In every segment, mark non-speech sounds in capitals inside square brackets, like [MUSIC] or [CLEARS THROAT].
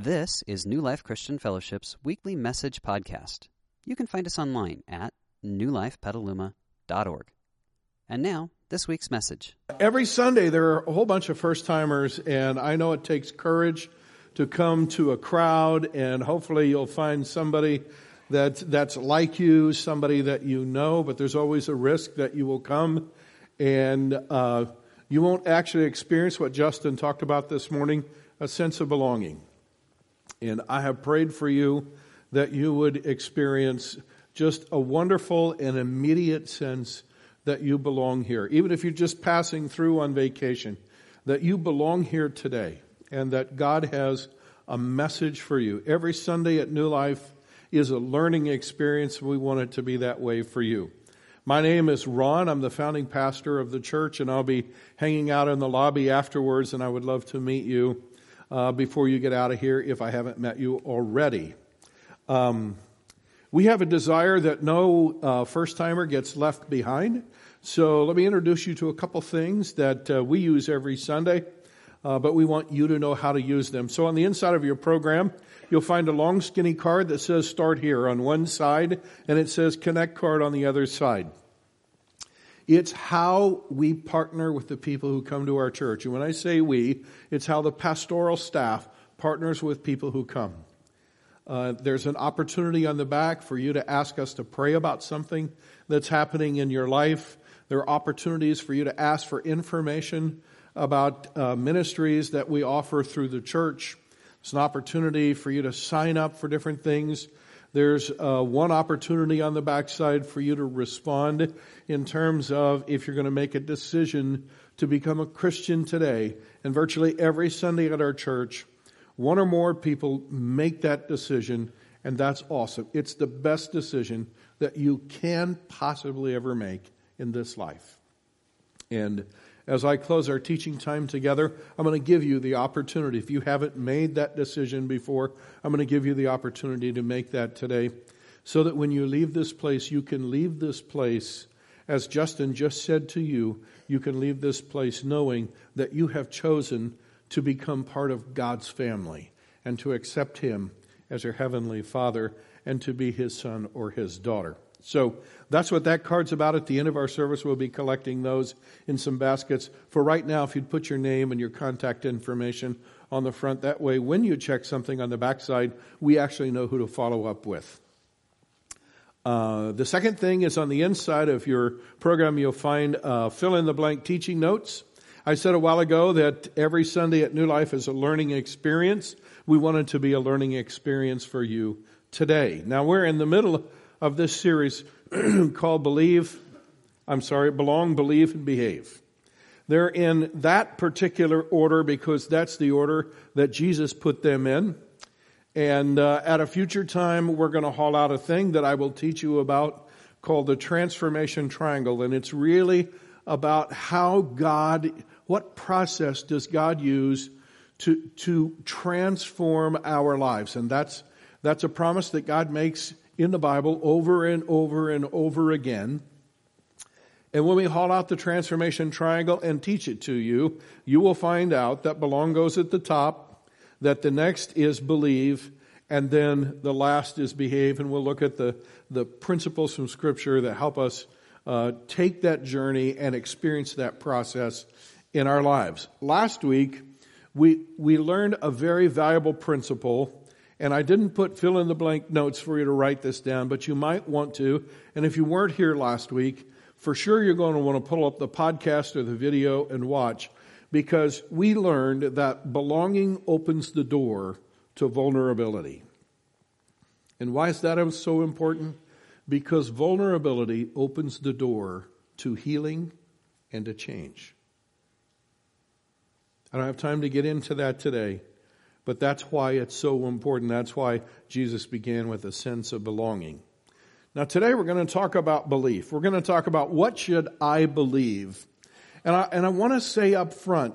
This is New Life Christian Fellowship's weekly message podcast. You can find us online at newlifepetaluma.org. And now, this week's message. Every Sunday, there are a whole bunch of first timers, and I know it takes courage to come to a crowd, and hopefully, you'll find somebody that, that's like you, somebody that you know, but there's always a risk that you will come and uh, you won't actually experience what Justin talked about this morning a sense of belonging. And I have prayed for you that you would experience just a wonderful and immediate sense that you belong here. Even if you're just passing through on vacation, that you belong here today and that God has a message for you. Every Sunday at New Life is a learning experience. We want it to be that way for you. My name is Ron. I'm the founding pastor of the church, and I'll be hanging out in the lobby afterwards, and I would love to meet you uh, before you get out of here if I haven't met you already. Um, we have a desire that no uh, first timer gets left behind. So let me introduce you to a couple things that uh, we use every Sunday, uh, but we want you to know how to use them. So on the inside of your program, you'll find a long skinny card that says start here on one side and it says connect card on the other side. It's how we partner with the people who come to our church. And when I say we, it's how the pastoral staff partners with people who come. Uh, there's an opportunity on the back for you to ask us to pray about something that's happening in your life. There are opportunities for you to ask for information about uh, ministries that we offer through the church. It's an opportunity for you to sign up for different things. There's uh, one opportunity on the backside for you to respond in terms of if you're going to make a decision to become a Christian today. And virtually every Sunday at our church, one or more people make that decision, and that's awesome. It's the best decision that you can possibly ever make in this life. And as I close our teaching time together, I'm going to give you the opportunity. If you haven't made that decision before, I'm going to give you the opportunity to make that today so that when you leave this place, you can leave this place, as Justin just said to you, you can leave this place knowing that you have chosen to become part of God's family and to accept Him as your heavenly Father and to be His son or His daughter. So that's what that card's about. At the end of our service, we'll be collecting those in some baskets. For right now, if you'd put your name and your contact information on the front, that way, when you check something on the backside, we actually know who to follow up with. Uh, the second thing is on the inside of your program, you'll find uh, fill in the blank teaching notes. I said a while ago that every Sunday at New Life is a learning experience. We want it to be a learning experience for you today. Now, we're in the middle of this series [CLEARS THROAT] called Believe, I'm sorry, Belong, Believe, and Behave. They're in that particular order because that's the order that Jesus put them in. And uh, at a future time, we're going to haul out a thing that I will teach you about called the transformation triangle. And it's really about how God, what process does God use to, to transform our lives? And that's, that's a promise that God makes in the Bible over and over and over again. And when we haul out the transformation triangle and teach it to you, you will find out that belong goes at the top, that the next is believe, and then the last is behave. And we'll look at the, the principles from Scripture that help us uh, take that journey and experience that process in our lives. Last week, we, we learned a very valuable principle and I didn't put fill in the blank notes for you to write this down, but you might want to. And if you weren't here last week, for sure you're going to want to pull up the podcast or the video and watch because we learned that belonging opens the door to vulnerability. And why is that so important? Because vulnerability opens the door to healing and to change. I don't have time to get into that today. But that's why it's so important. That's why Jesus began with a sense of belonging. Now today we're going to talk about belief. We're going to talk about what should I believe. And I, and I want to say up front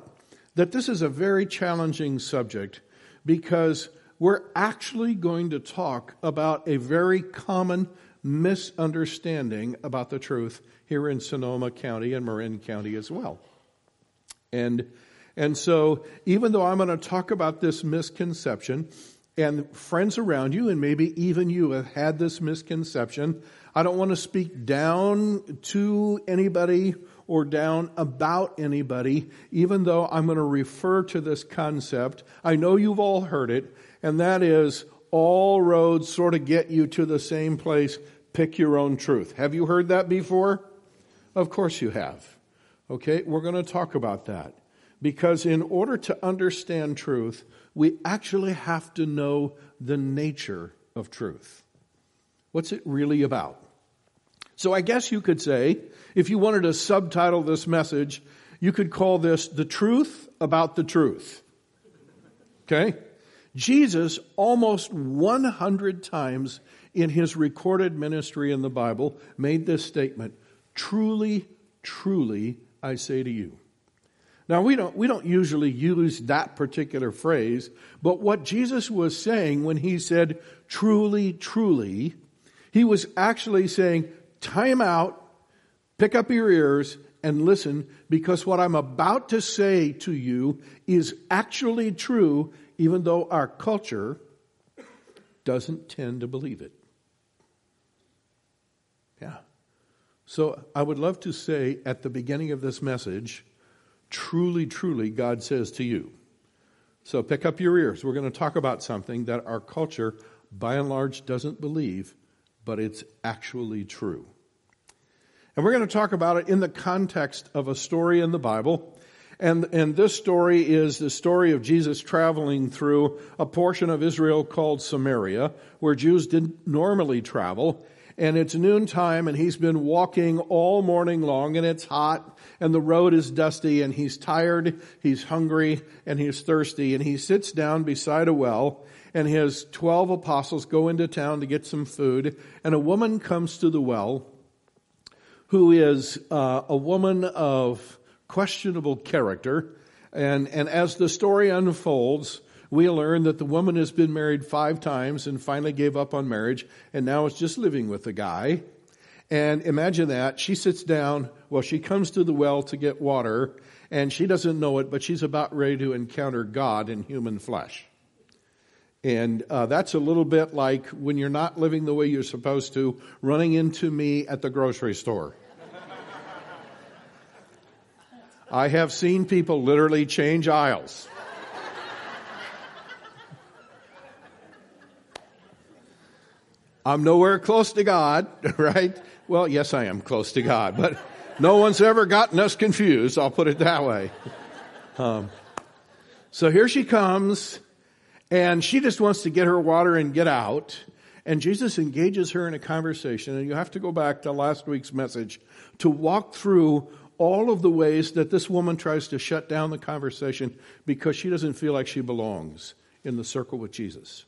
that this is a very challenging subject because we're actually going to talk about a very common misunderstanding about the truth here in Sonoma County and Marin County as well. And And so, even though I'm going to talk about this misconception, and friends around you, and maybe even you have had this misconception, I don't want to speak down to anybody or down about anybody, even though I'm going to refer to this concept. I know you've all heard it, and that is all roads sort of get you to the same place. Pick your own truth. Have you heard that before? Of course you have. Okay, we're going to talk about that. Because in order to understand truth, we actually have to know the nature of truth. What's it really about? So I guess you could say, if you wanted to subtitle this message, you could call this The Truth About the Truth. Okay? Jesus, almost 100 times in his recorded ministry in the Bible, made this statement Truly, truly, I say to you. Now we don't, we don't usually use that particular phrase, but what Jesus was saying when he said truly, truly, he was actually saying, time out, pick up your ears and listen because what I'm about to say to you is actually true even though our culture doesn't tend to believe it. Yeah. So I would love to say at the beginning of this message, truly, truly, God says to you. So pick up your ears. We're going to talk about something that our culture, by and large, doesn't believe, but it's actually true. And we're going to talk about it in the context of a story in the Bible. And, and this story is the story of Jesus traveling through a portion of Israel called Samaria, where Jews didn't normally travel. And it's noontime, and he's been walking all morning long, and it's hot, and the road is dusty and he's tired, he's hungry, and he's thirsty, and he sits down beside a well and his 12 apostles go into town to get some food and a woman comes to the well who is uh, a woman of questionable character and, and as the story unfolds, we learn that the woman has been married five times and finally gave up on marriage and now is just living with the guy. And imagine that. She sits down. Well, she comes to the well to get water, and she doesn't know it, but she's about ready to encounter God in human flesh. And uh, that's a little bit like when you're not living the way you're supposed to, running into me at the grocery store. [LAUGHS] I have seen people literally change aisles. I'm nowhere close to God, [LAUGHS] right? Well, yes, I am close to God, but no one's ever gotten us confused. I'll put it that way. Um, so here she comes, and she just wants to get her water and get out. And Jesus engages her in a conversation, and you have to go back to last week's message to walk through all of the ways that this woman tries to shut down the conversation because she doesn't feel like she belongs in the circle with Jesus.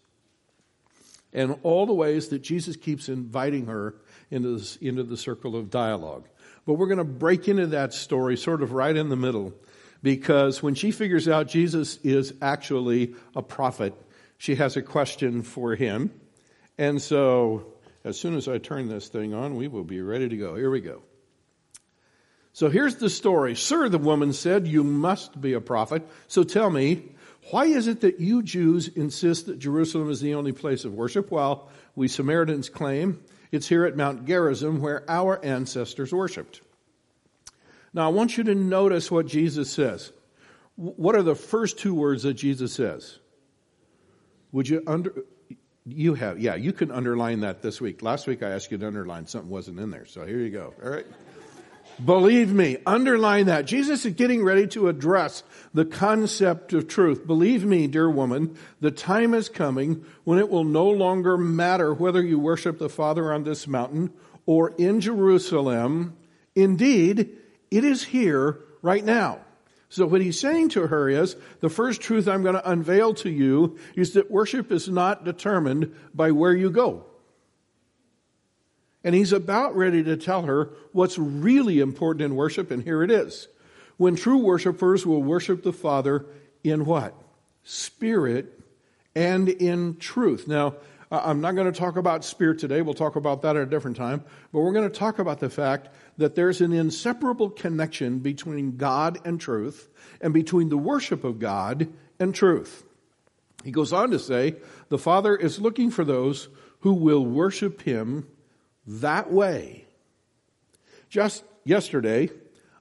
And all the ways that Jesus keeps inviting her into, this, into the circle of dialogue. But we're going to break into that story sort of right in the middle because when she figures out Jesus is actually a prophet, she has a question for him. And so, as soon as I turn this thing on, we will be ready to go. Here we go. So here's the story. Sir, the woman said, you must be a prophet. So tell me, why is it that you Jews insist that Jerusalem is the only place of worship while we Samaritans claim it's here at Mount Gerizim where our ancestors worshiped. Now, I want you to notice what Jesus says. What are the first two words that Jesus says? Would you under, you have, yeah, you can underline that this week. Last week I asked you to underline something wasn't in there. So here you go. All right. Believe me, underline that. Jesus is getting ready to address the concept of truth. Believe me, dear woman, the time is coming when it will no longer matter whether you worship the Father on this mountain or in Jerusalem. Indeed, it is here right now. So what he's saying to her is, the first truth I'm going to unveil to you is that worship is not determined by where you go. And he's about ready to tell her what's really important in worship, and here it is. When true worshipers will worship the Father in what? Spirit and in truth. Now, I'm not going to talk about spirit today. We'll talk about that at a different time. But we're going to talk about the fact that there's an inseparable connection between God and truth and between the worship of God and truth. He goes on to say, the Father is looking for those who will worship Him that way. Just yesterday,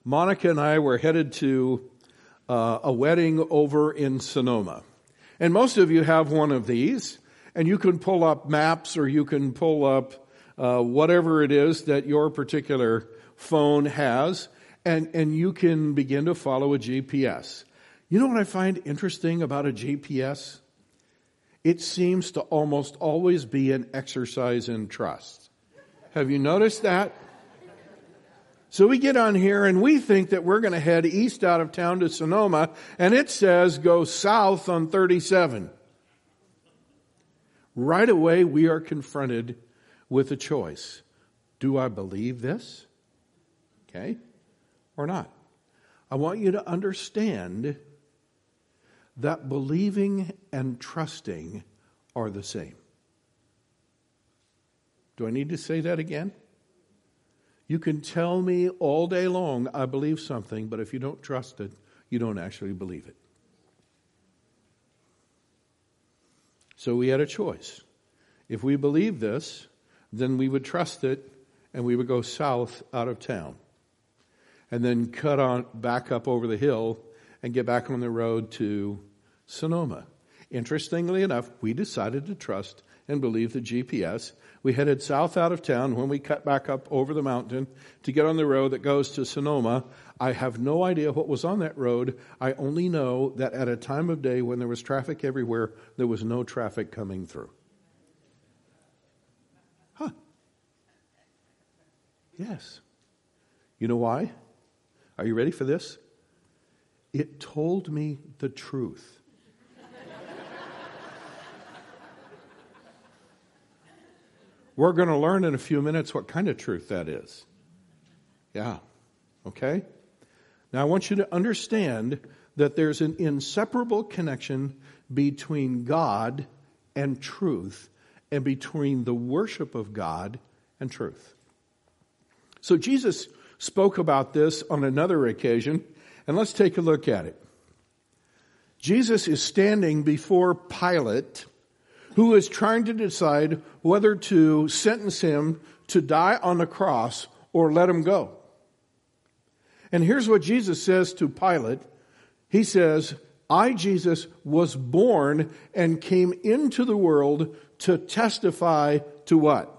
Monica and I were headed to uh, a wedding over in Sonoma. And most of you have one of these, and you can pull up maps or you can pull up uh, whatever it is that your particular phone has, and, and you can begin to follow a GPS. You know what I find interesting about a GPS? It seems to almost always be an exercise in trust. Have you noticed that? So we get on here and we think that we're going to head east out of town to Sonoma and it says go south on 37. Right away we are confronted with a choice. Do I believe this? Okay? Or not? I want you to understand that believing and trusting are the same. Do I need to say that again? You can tell me all day long, I believe something, but if you don't trust it, you don't actually believe it. So we had a choice. If we believe this, then we would trust it and we would go south out of town and then cut on back up over the hill and get back on the road to Sonoma. Interestingly enough, we decided to trust and believe the GPS we headed south out of town when we cut back up over the mountain to get on the road that goes to Sonoma. I have no idea what was on that road. I only know that at a time of day when there was traffic everywhere, there was no traffic coming through. Huh. Yes. You know why? Are you ready for this? It told me the truth. We're going to learn in a few minutes what kind of truth that is. Yeah. Okay? Now, I want you to understand that there's an inseparable connection between God and truth and between the worship of God and truth. So, Jesus spoke about this on another occasion, and let's take a look at it. Jesus is standing before Pilate who is trying to decide whether to sentence him to die on the cross or let him go. And here's what Jesus says to Pilate. He says, I, Jesus, was born and came into the world to testify to what?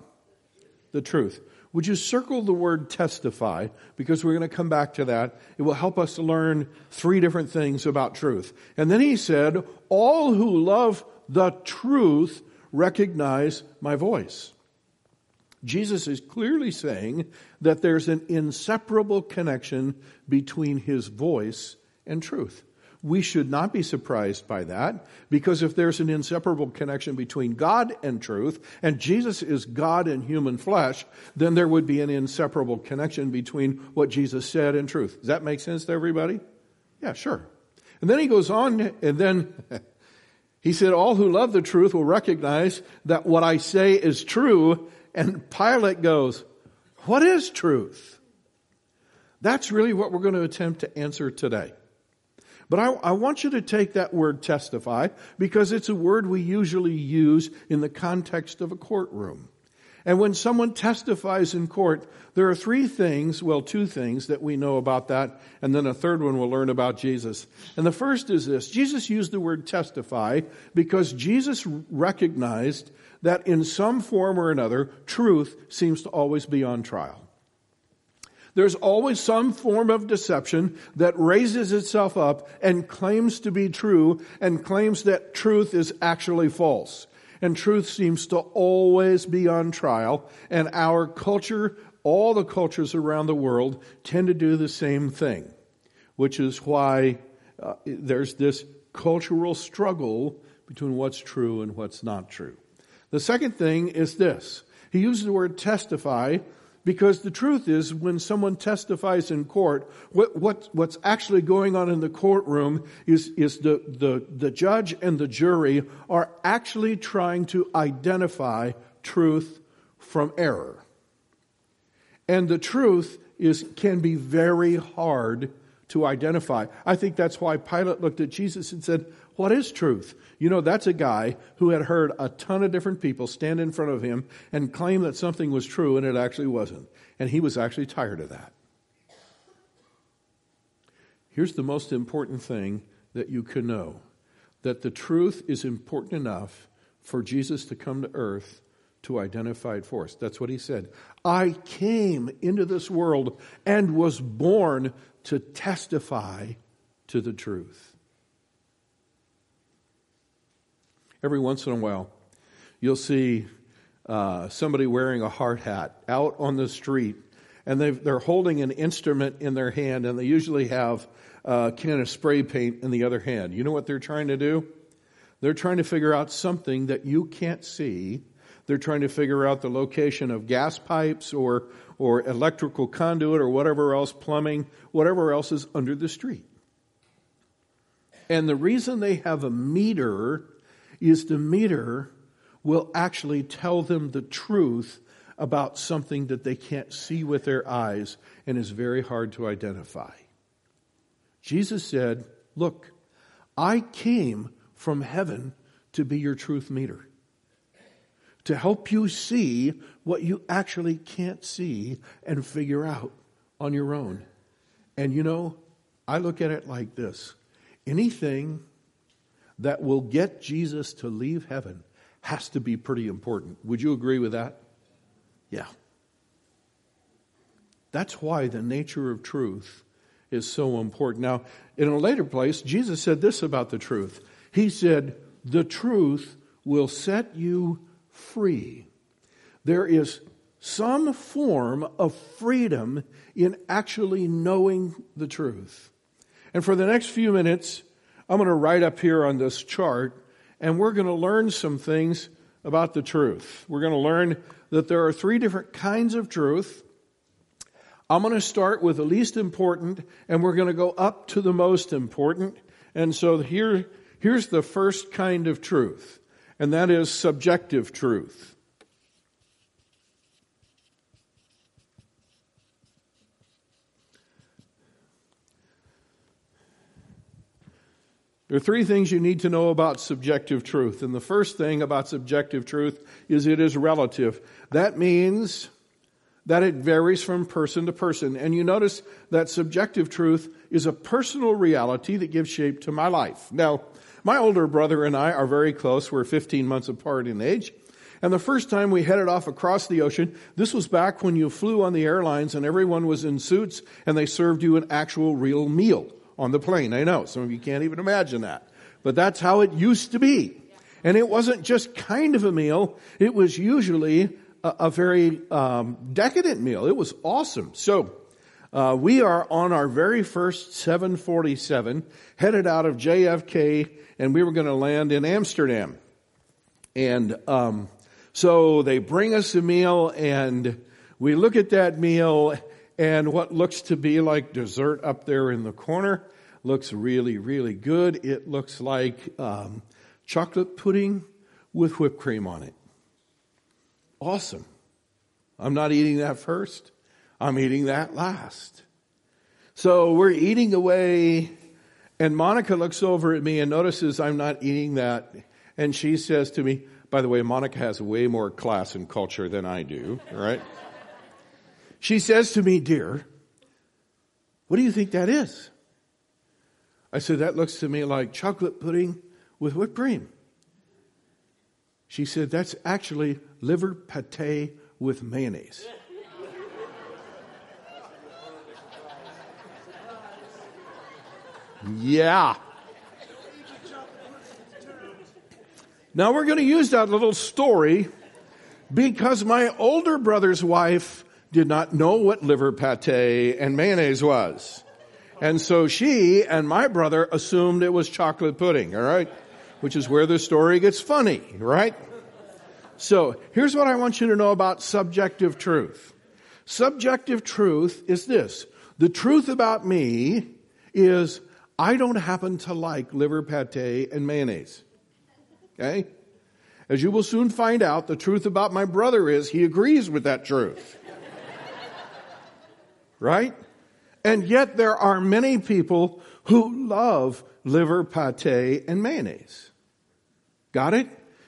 The truth. Would you circle the word testify? Because we're going to come back to that. It will help us learn three different things about truth. And then he said, all who love the truth recognize my voice. Jesus is clearly saying that there's an inseparable connection between his voice and truth. We should not be surprised by that because if there's an inseparable connection between God and truth, and Jesus is God in human flesh, then there would be an inseparable connection between what Jesus said and truth. Does that make sense to everybody? Yeah, sure. And then he goes on, and then [LAUGHS] He said, All who love the truth will recognize that what I say is true. And Pilate goes, What is truth? That's really what we're going to attempt to answer today. But I, I, want you to take that word testify because it's a word we usually use in the context of a courtroom. And when someone testifies in court, there are three things, well, two things that we know about that, and then a third one we'll learn about Jesus. And the first is this. Jesus used the word testify because Jesus recognized that in some form or another, truth seems to always be on trial. There's always some form of deception that raises itself up and claims to be true and claims that truth is actually false and truth seems to always be on trial. And our culture, all the cultures around the world, tend to do the same thing, which is why uh, there's this cultural struggle between what's true and what's not true. The second thing is this. He uses the word testify Because the truth is, when someone testifies in court, what, what, what's actually going on in the courtroom is, is the, the, the judge and the jury are actually trying to identify truth from error. And the truth is, can be very hard to identify. I think that's why Pilate looked at Jesus and said, What is truth? You know, that's a guy who had heard a ton of different people stand in front of him and claim that something was true and it actually wasn't. And he was actually tired of that. Here's the most important thing that you can know that the truth is important enough for Jesus to come to earth to identify it for us. That's what he said. I came into this world and was born to testify to the truth. Every once in a while, you'll see uh, somebody wearing a hard hat out on the street, and they're holding an instrument in their hand, and they usually have a can of spray paint in the other hand. You know what they're trying to do? They're trying to figure out something that you can't see they're trying to figure out the location of gas pipes or, or electrical conduit or whatever else, plumbing, whatever else is under the street. And the reason they have a meter is the meter will actually tell them the truth about something that they can't see with their eyes and is very hard to identify. Jesus said, Look, I came from heaven to be your truth meter to help you see what you actually can't see and figure out on your own. And you know, I look at it like this anything that will get Jesus to leave heaven has to be pretty important. Would you agree with that? Yeah. That's why the nature of truth is so important. Now, in a later place, Jesus said this about the truth. He said, The truth will set you free. There is some form of freedom in actually knowing the truth. And for the next few minutes, I'm going to write up here on this chart, and we're going to learn some things about the truth. We're going to learn that there are three different kinds of truth. I'm going to start with the least important, and we're going to go up to the most important. And so here, here's the first kind of truth and that is subjective truth. There are three things you need to know about subjective truth. And the first thing about subjective truth is it is relative. That means that it varies from person to person. And you notice that subjective truth is a personal reality that gives shape to my life. Now, my older brother and I are very close. We're 15 months apart in age. And the first time we headed off across the ocean, this was back when you flew on the airlines and everyone was in suits and they served you an actual real meal on the plane. I know, some of you can't even imagine that. But that's how it used to be. And it wasn't just kind of a meal, it was usually a, a very um, decadent meal. It was awesome. So, uh, we are on our very first 747, headed out of JFK and we were going to land in Amsterdam. And um, so they bring us a meal, and we look at that meal, and what looks to be like dessert up there in the corner looks really, really good. It looks like um, chocolate pudding with whipped cream on it. Awesome. I'm not eating that first. I'm eating that last. So we're eating away and Monica looks over at me and notices I'm not eating that. And she says to me, by the way, Monica has way more class and culture than I do, right? She says to me, dear, what do you think that is? I said, that looks to me like chocolate pudding with whipped cream. She said, that's actually liver pate with mayonnaise. Yeah. Now we're going to use that little story because my older brother's wife did not know what liver pate and mayonnaise was. And so she and my brother assumed it was chocolate pudding, all right? Which is where the story gets funny, right? So here's what I want you to know about subjective truth. Subjective truth is this. The truth about me is I don't happen to like liver pate and mayonnaise. Okay? As you will soon find out, the truth about my brother is he agrees with that truth. Right? And yet there are many people who love liver pate and mayonnaise. Got it?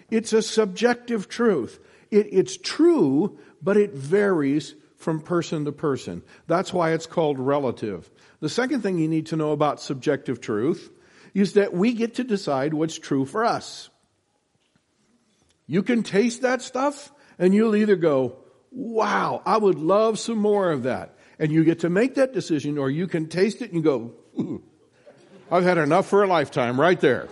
It's a subjective truth. It, it's true, but it varies from person to person. That's why it's called relative. The second thing you need to know about subjective truth is that we get to decide what's true for us. You can taste that stuff and you'll either go, wow, I would love some more of that. And you get to make that decision or you can taste it and go, I've had enough for a lifetime right there.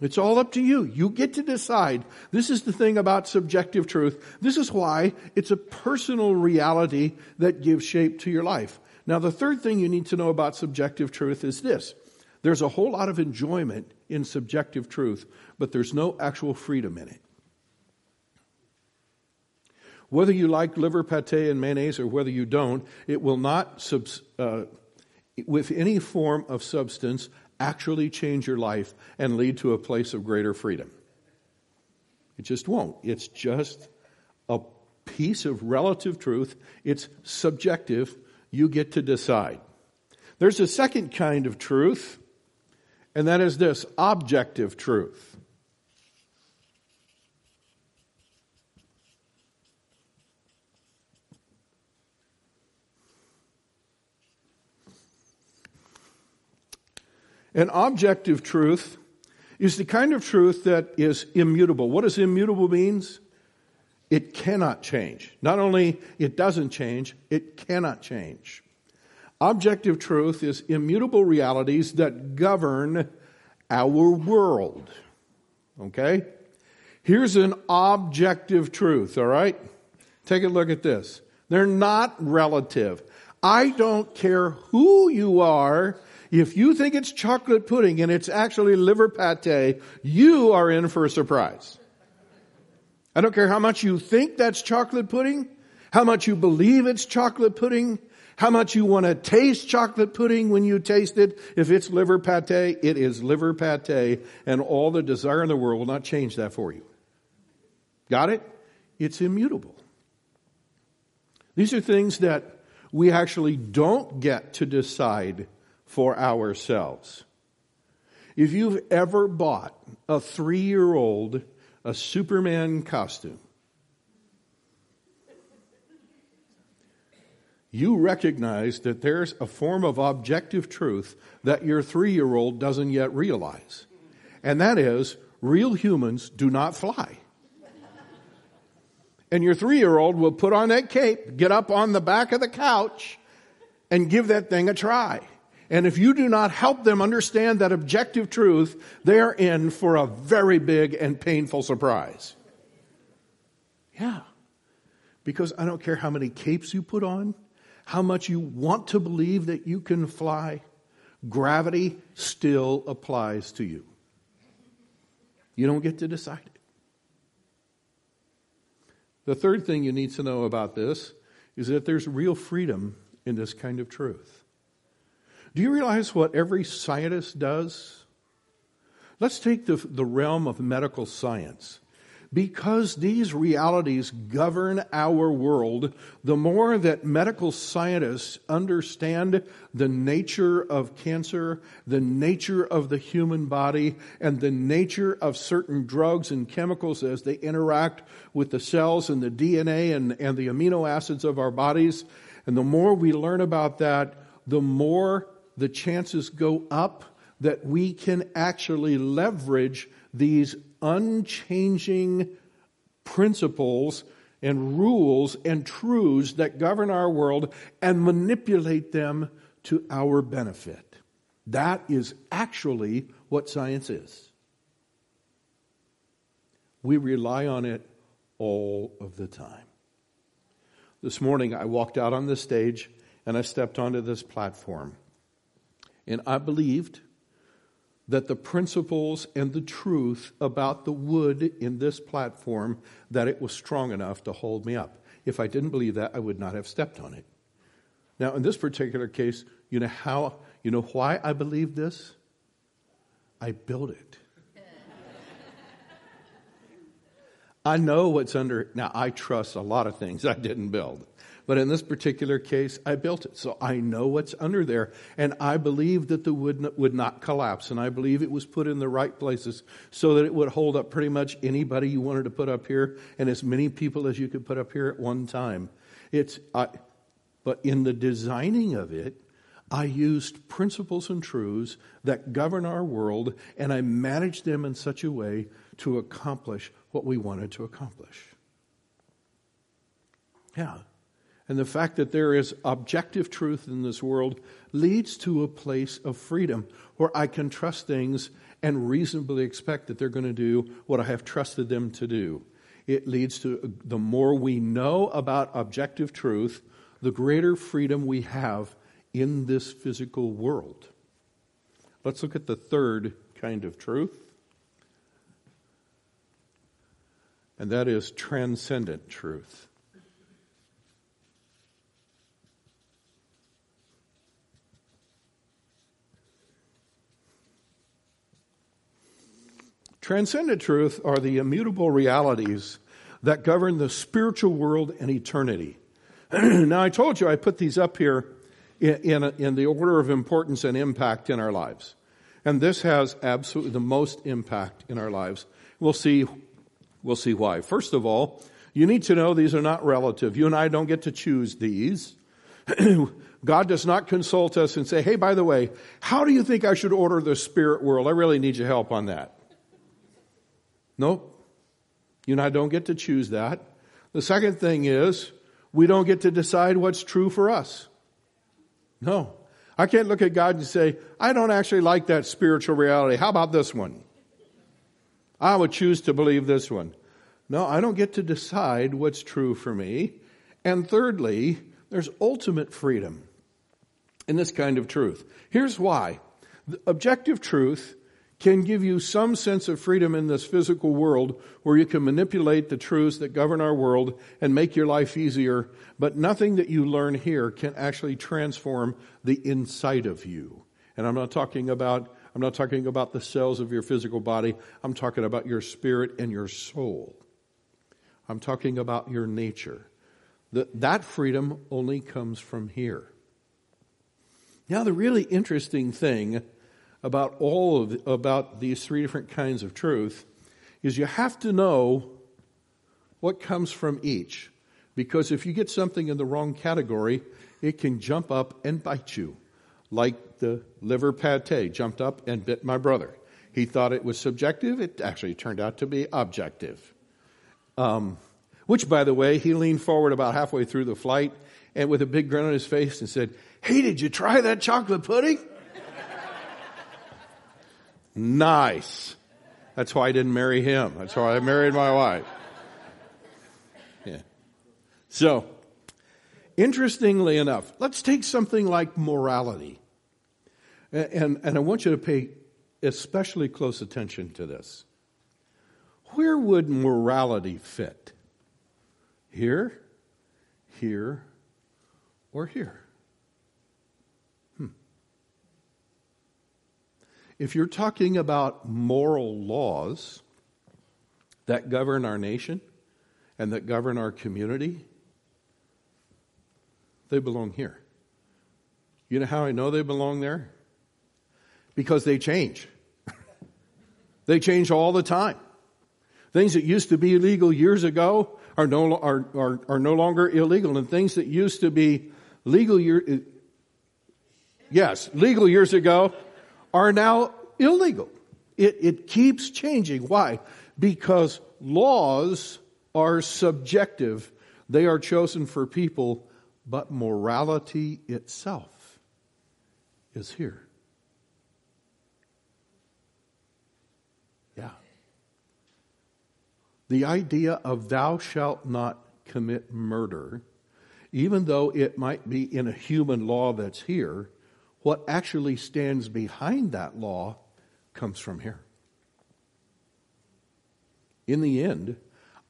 It's all up to you. You get to decide. This is the thing about subjective truth. This is why it's a personal reality that gives shape to your life. Now, the third thing you need to know about subjective truth is this. There's a whole lot of enjoyment in subjective truth, but there's no actual freedom in it. Whether you like liver pate and mayonnaise or whether you don't, it will not, subs, uh, with any form of substance, actually change your life and lead to a place of greater freedom. It just won't. It's just a piece of relative truth. It's subjective. You get to decide. There's a second kind of truth, and that is this objective truth. An objective truth is the kind of truth that is immutable. What does immutable means? It cannot change. Not only it doesn't change, it cannot change. Objective truth is immutable realities that govern our world. Okay? Here's an objective truth, all right? Take a look at this. They're not relative. I don't care who you are if you think it's chocolate pudding and it's actually liver pate, you are in for a surprise. I don't care how much you think that's chocolate pudding, how much you believe it's chocolate pudding, how much you want to taste chocolate pudding when you taste it. If it's liver pate, it is liver pate, and all the desire in the world will not change that for you. Got it? It's immutable. These are things that we actually don't get to decide for ourselves. If you've ever bought a three year old a Superman costume, you recognize that there's a form of objective truth that your three year old doesn't yet realize. And that is, real humans do not fly. And your three year old will put on that cape, get up on the back of the couch, and give that thing a try. And if you do not help them understand that objective truth, they're in for a very big and painful surprise. Yeah. Because I don't care how many capes you put on, how much you want to believe that you can fly, gravity still applies to you. You don't get to decide it. The third thing you need to know about this is that there's real freedom in this kind of truth. Do you realize what every scientist does? Let's take the, the realm of medical science. Because these realities govern our world, the more that medical scientists understand the nature of cancer, the nature of the human body, and the nature of certain drugs and chemicals as they interact with the cells and the DNA and, and the amino acids of our bodies, and the more we learn about that, the more the chances go up that we can actually leverage these unchanging principles and rules and truths that govern our world and manipulate them to our benefit. That is actually what science is. We rely on it all of the time. This morning I walked out on the stage and I stepped onto this platform. And I believed that the principles and the truth about the wood in this platform that it was strong enough to hold me up. If I didn't believe that, I would not have stepped on it. Now, in this particular case, you know how, you know why I believe this? I built it. [LAUGHS] I know what's under. Now, I trust a lot of things I didn't build. But in this particular case, I built it. So I know what's under there. And I believe that the wood would not collapse. And I believe it was put in the right places so that it would hold up pretty much anybody you wanted to put up here and as many people as you could put up here at one time. It's, I, but in the designing of it, I used principles and truths that govern our world and I managed them in such a way to accomplish what we wanted to accomplish. Yeah. And the fact that there is objective truth in this world leads to a place of freedom where I can trust things and reasonably expect that they're going to do what I have trusted them to do. It leads to the more we know about objective truth, the greater freedom we have in this physical world. Let's look at the third kind of truth, and that is transcendent truth. Transcendent truth are the immutable realities that govern the spiritual world and eternity. [CLEARS THROAT] now, I told you I put these up here in, in, in, the order of importance and impact in our lives. And this has absolutely the most impact in our lives. We'll see, we'll see why. First of all, you need to know these are not relative. You and I don't get to choose these. [CLEARS THROAT] God does not consult us and say, hey, by the way, how do you think I should order the spirit world? I really need your help on that. Nope. You and I don't get to choose that. The second thing is, we don't get to decide what's true for us. No. I can't look at God and say, I don't actually like that spiritual reality. How about this one? I would choose to believe this one. No, I don't get to decide what's true for me. And thirdly, there's ultimate freedom in this kind of truth. Here's why. Objective truth can give you some sense of freedom in this physical world where you can manipulate the truths that govern our world and make your life easier, but nothing that you learn here can actually transform the inside of you. And I'm not talking about I'm not talking about the cells of your physical body. I'm talking about your spirit and your soul. I'm talking about your nature. The, that freedom only comes from here. Now, the really interesting thing about all of about these three different kinds of truth is you have to know what comes from each. Because if you get something in the wrong category it can jump up and bite you. Like the liver pate jumped up and bit my brother. He thought it was subjective. It actually turned out to be objective. Um, which by the way he leaned forward about halfway through the flight and with a big grin on his face and said hey did you try that chocolate pudding Nice. That's why I didn't marry him. That's why I married my wife. Yeah. So, interestingly enough, let's take something like morality. And, and, and I want you to pay especially close attention to this. Where would morality fit? Here, here, or here? If you're talking about moral laws that govern our nation and that govern our community, they belong here. You know how I know they belong there? Because they change. [LAUGHS] they change all the time. Things that used to be illegal years ago are no, are, are, are no longer illegal, and things that used to be legal year, uh, yes, legal years ago are now illegal. It, it keeps changing. Why? Because laws are subjective. They are chosen for people, but morality itself is here. Yeah. The idea of thou shalt not commit murder, even though it might be in a human law that's here, what actually stands behind that law comes from here. In the end,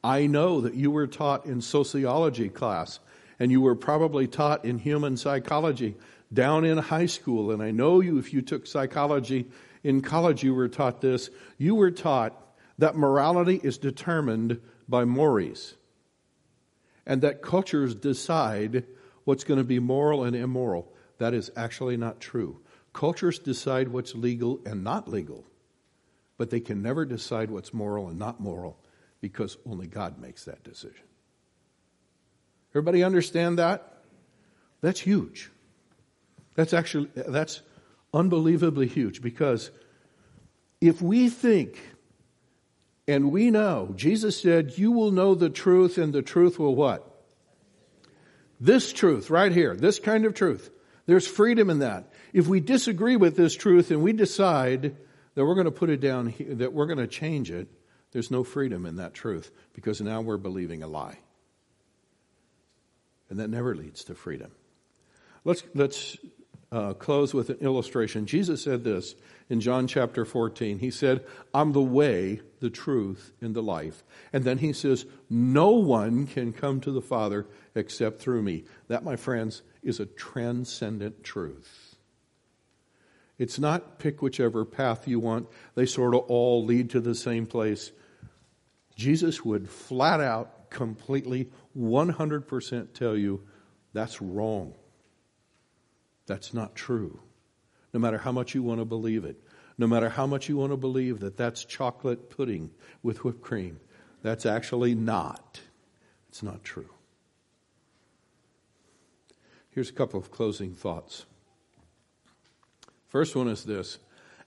I know that you were taught in sociology class and you were probably taught in human psychology down in high school. And I know you, if you took psychology in college, you were taught this. You were taught that morality is determined by mores and that cultures decide what's going to be moral and immoral. That is actually not true. Cultures decide what's legal and not legal, but they can never decide what's moral and not moral because only God makes that decision. Everybody understand that? That's huge. That's actually that's unbelievably huge because if we think and we know, Jesus said, you will know the truth and the truth will what? This truth right here, this kind of truth. There's freedom in that. If we disagree with this truth and we decide that we're going to put it down, here, that we're going to change it, there's no freedom in that truth because now we're believing a lie. And that never leads to freedom. Let's, let's uh, close with an illustration. Jesus said this in John chapter 14. He said, I'm the way, the truth, and the life. And then he says, No one can come to the Father except through me. That, my friends, is a transcendent truth. It's not pick whichever path you want, they sort of all lead to the same place. Jesus would flat out, completely, 100% tell you that's wrong. That's not true. No matter how much you want to believe it, no matter how much you want to believe that that's chocolate pudding with whipped cream, that's actually not. It's not true. Here's a couple of closing thoughts. First one is this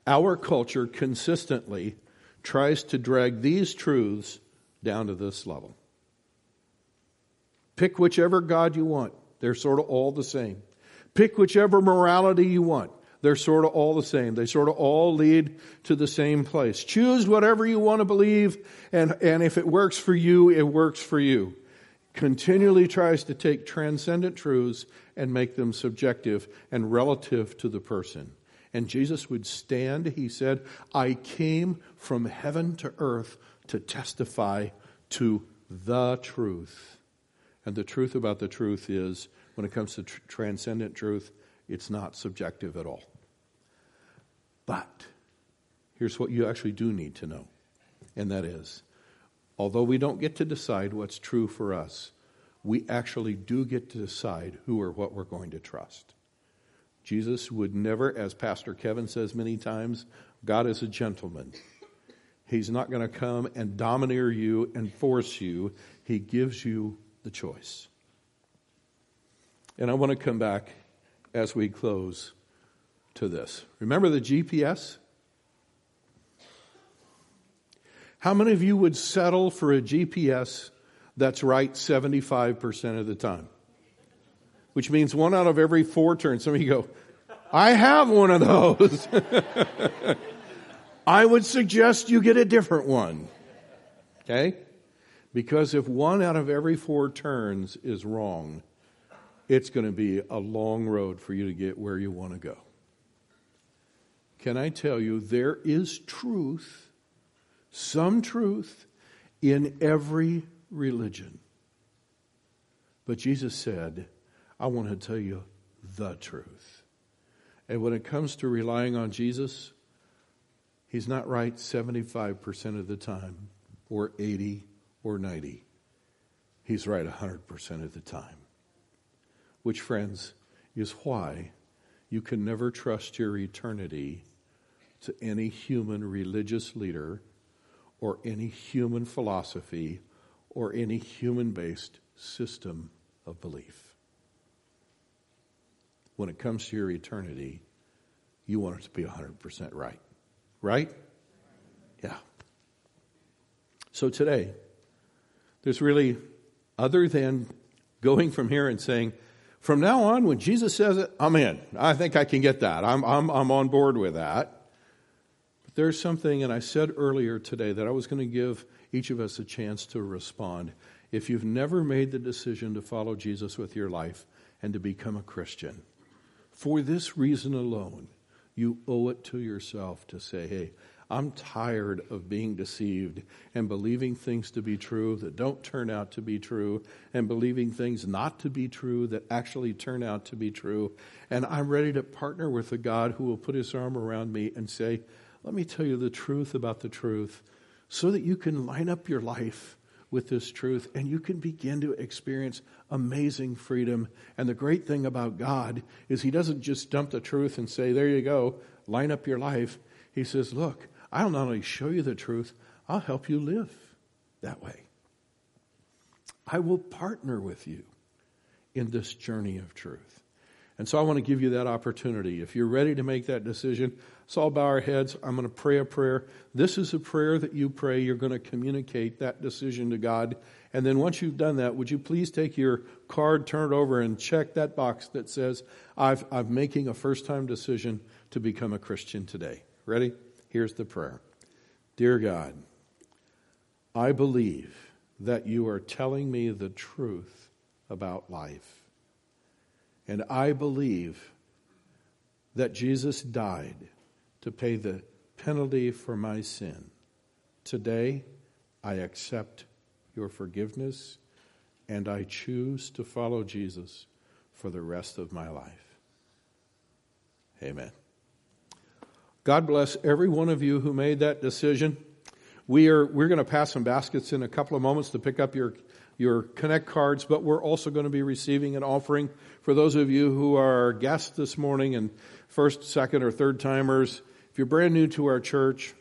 our culture consistently tries to drag these truths down to this level. Pick whichever God you want, they're sort of all the same. Pick whichever morality you want. They're sort of all the same. They sort of all lead to the same place. Choose whatever you want to believe, and, and if it works for you, it works for you. Continually tries to take transcendent truths and make them subjective and relative to the person. And Jesus would stand, he said, I came from heaven to earth to testify to the truth. And the truth about the truth is when it comes to tr- transcendent truth, it's not subjective at all. But here's what you actually do need to know, and that is although we don't get to decide what's true for us, we actually do get to decide who or what we're going to trust. Jesus would never, as Pastor Kevin says many times, God is a gentleman. He's not going to come and domineer you and force you. He gives you the choice. And I want to come back as we close to this. Remember the GPS? How many of you would settle for a GPS that's right 75% of the time? Which means one out of every four turns. Some of you go, I have one of those. [LAUGHS] I would suggest you get a different one. Okay? Because if one out of every four turns is wrong, it's going to be a long road for you to get where you want to go. Can I tell you, there is truth, some truth, in every religion. But Jesus said, I want to tell you the truth. And when it comes to relying on Jesus, He's not right 75% of the time, or 80, or 90. He's right 100% of the time which, friends, is why you can never trust your eternity to any human religious leader or any human philosophy or any human based system of belief. When it comes to your eternity, you want it to be 100% right. Right? Yeah. So today, there's really, other than going from here and saying, from now on, when Jesus says it, I'm in. I think I can get that. I'm, I'm, I'm on board with that. There's something, and I said earlier today that I was going to give each of us a chance to respond. If you've never made the decision to follow Jesus with your life and to become a Christian, for this reason alone, you owe it to yourself to say, hey, I'm tired of being deceived and believing things to be true that don't turn out to be true and believing things not to be true that actually turn out to be true. And I'm ready to partner with a God who will put his arm around me and say, Let me tell you the truth about the truth so that you can line up your life with this truth and you can begin to experience amazing freedom. And the great thing about God is He doesn't just dump the truth and say, There you go, line up your life. He says, Look, I'll not only show you the truth, I'll help you live that way. I will partner with you in this journey of truth. And so I want to give you that opportunity. If you're ready to make that decision, let's all bow our heads. I'm going to pray a prayer. This is a prayer that you pray. You're going to communicate that decision to God. And then once you've done that, would you please take your card, turn it over, and check that box that says, I've, I'm making a first time decision to become a Christian today. Ready? Here's the prayer Dear God, I believe that you are telling me the truth about life. And I believe that Jesus died to pay the penalty for my sin. Today, I accept your forgiveness and I choose to follow Jesus for the rest of my life. Amen. God bless every one of you who made that decision. We are, we're going to pass some baskets in a couple of moments to pick up your, your Connect cards, but we're also going to be receiving an offering for those of you who are guests this morning and first, second, or third timers. If you're brand new to our church,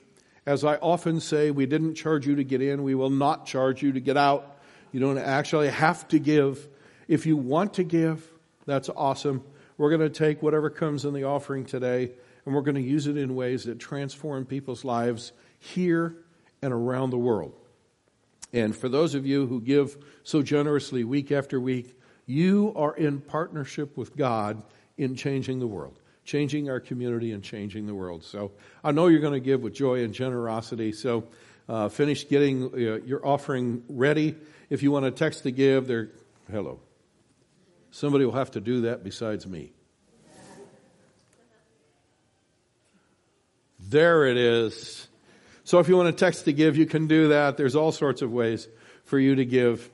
as I often say, we didn't charge you to get in. We will not charge you to get out. You don't actually have to give. If you want to give, that's awesome. We're going to take whatever comes in the offering today and we're going to use it in ways that transform people's lives here and around the world. And for those of you who give so generously week after week, you are in partnership with God in changing the world, changing our community and changing the world. So I know you're going to give with joy and generosity. So uh, finish getting uh, your offering ready. If you want to text to give, there, hello. Somebody will have to do that besides me. There it is. So if you want to text to give, you can do that. There's all sorts of ways for you to give.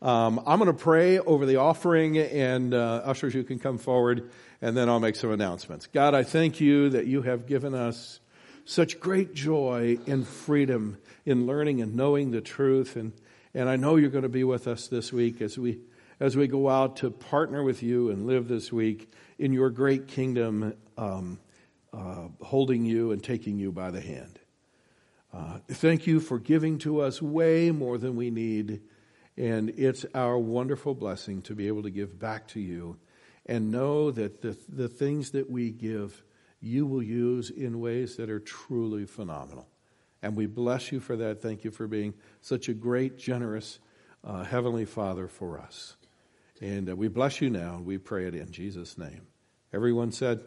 Um, I'm going to pray over the offering, and uh, ushers, you can come forward, and then I'll make some announcements. God, I thank you that you have given us such great joy and freedom in learning and knowing the truth, and and I know you're going to be with us this week as we as we go out to partner with you and live this week in your great kingdom. Um, uh, holding you and taking you by the hand. Uh, thank you for giving to us way more than we need. And it's our wonderful blessing to be able to give back to you and know that the, the things that we give, you will use in ways that are truly phenomenal. And we bless you for that. Thank you for being such a great, generous uh, Heavenly Father for us. And uh, we bless you now. We pray it in Jesus' name. Everyone said,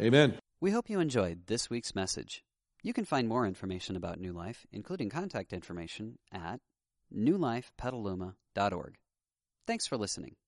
Amen. Amen. We hope you enjoyed this week's message. You can find more information about New Life, including contact information, at newlifepetaluma.org. Thanks for listening.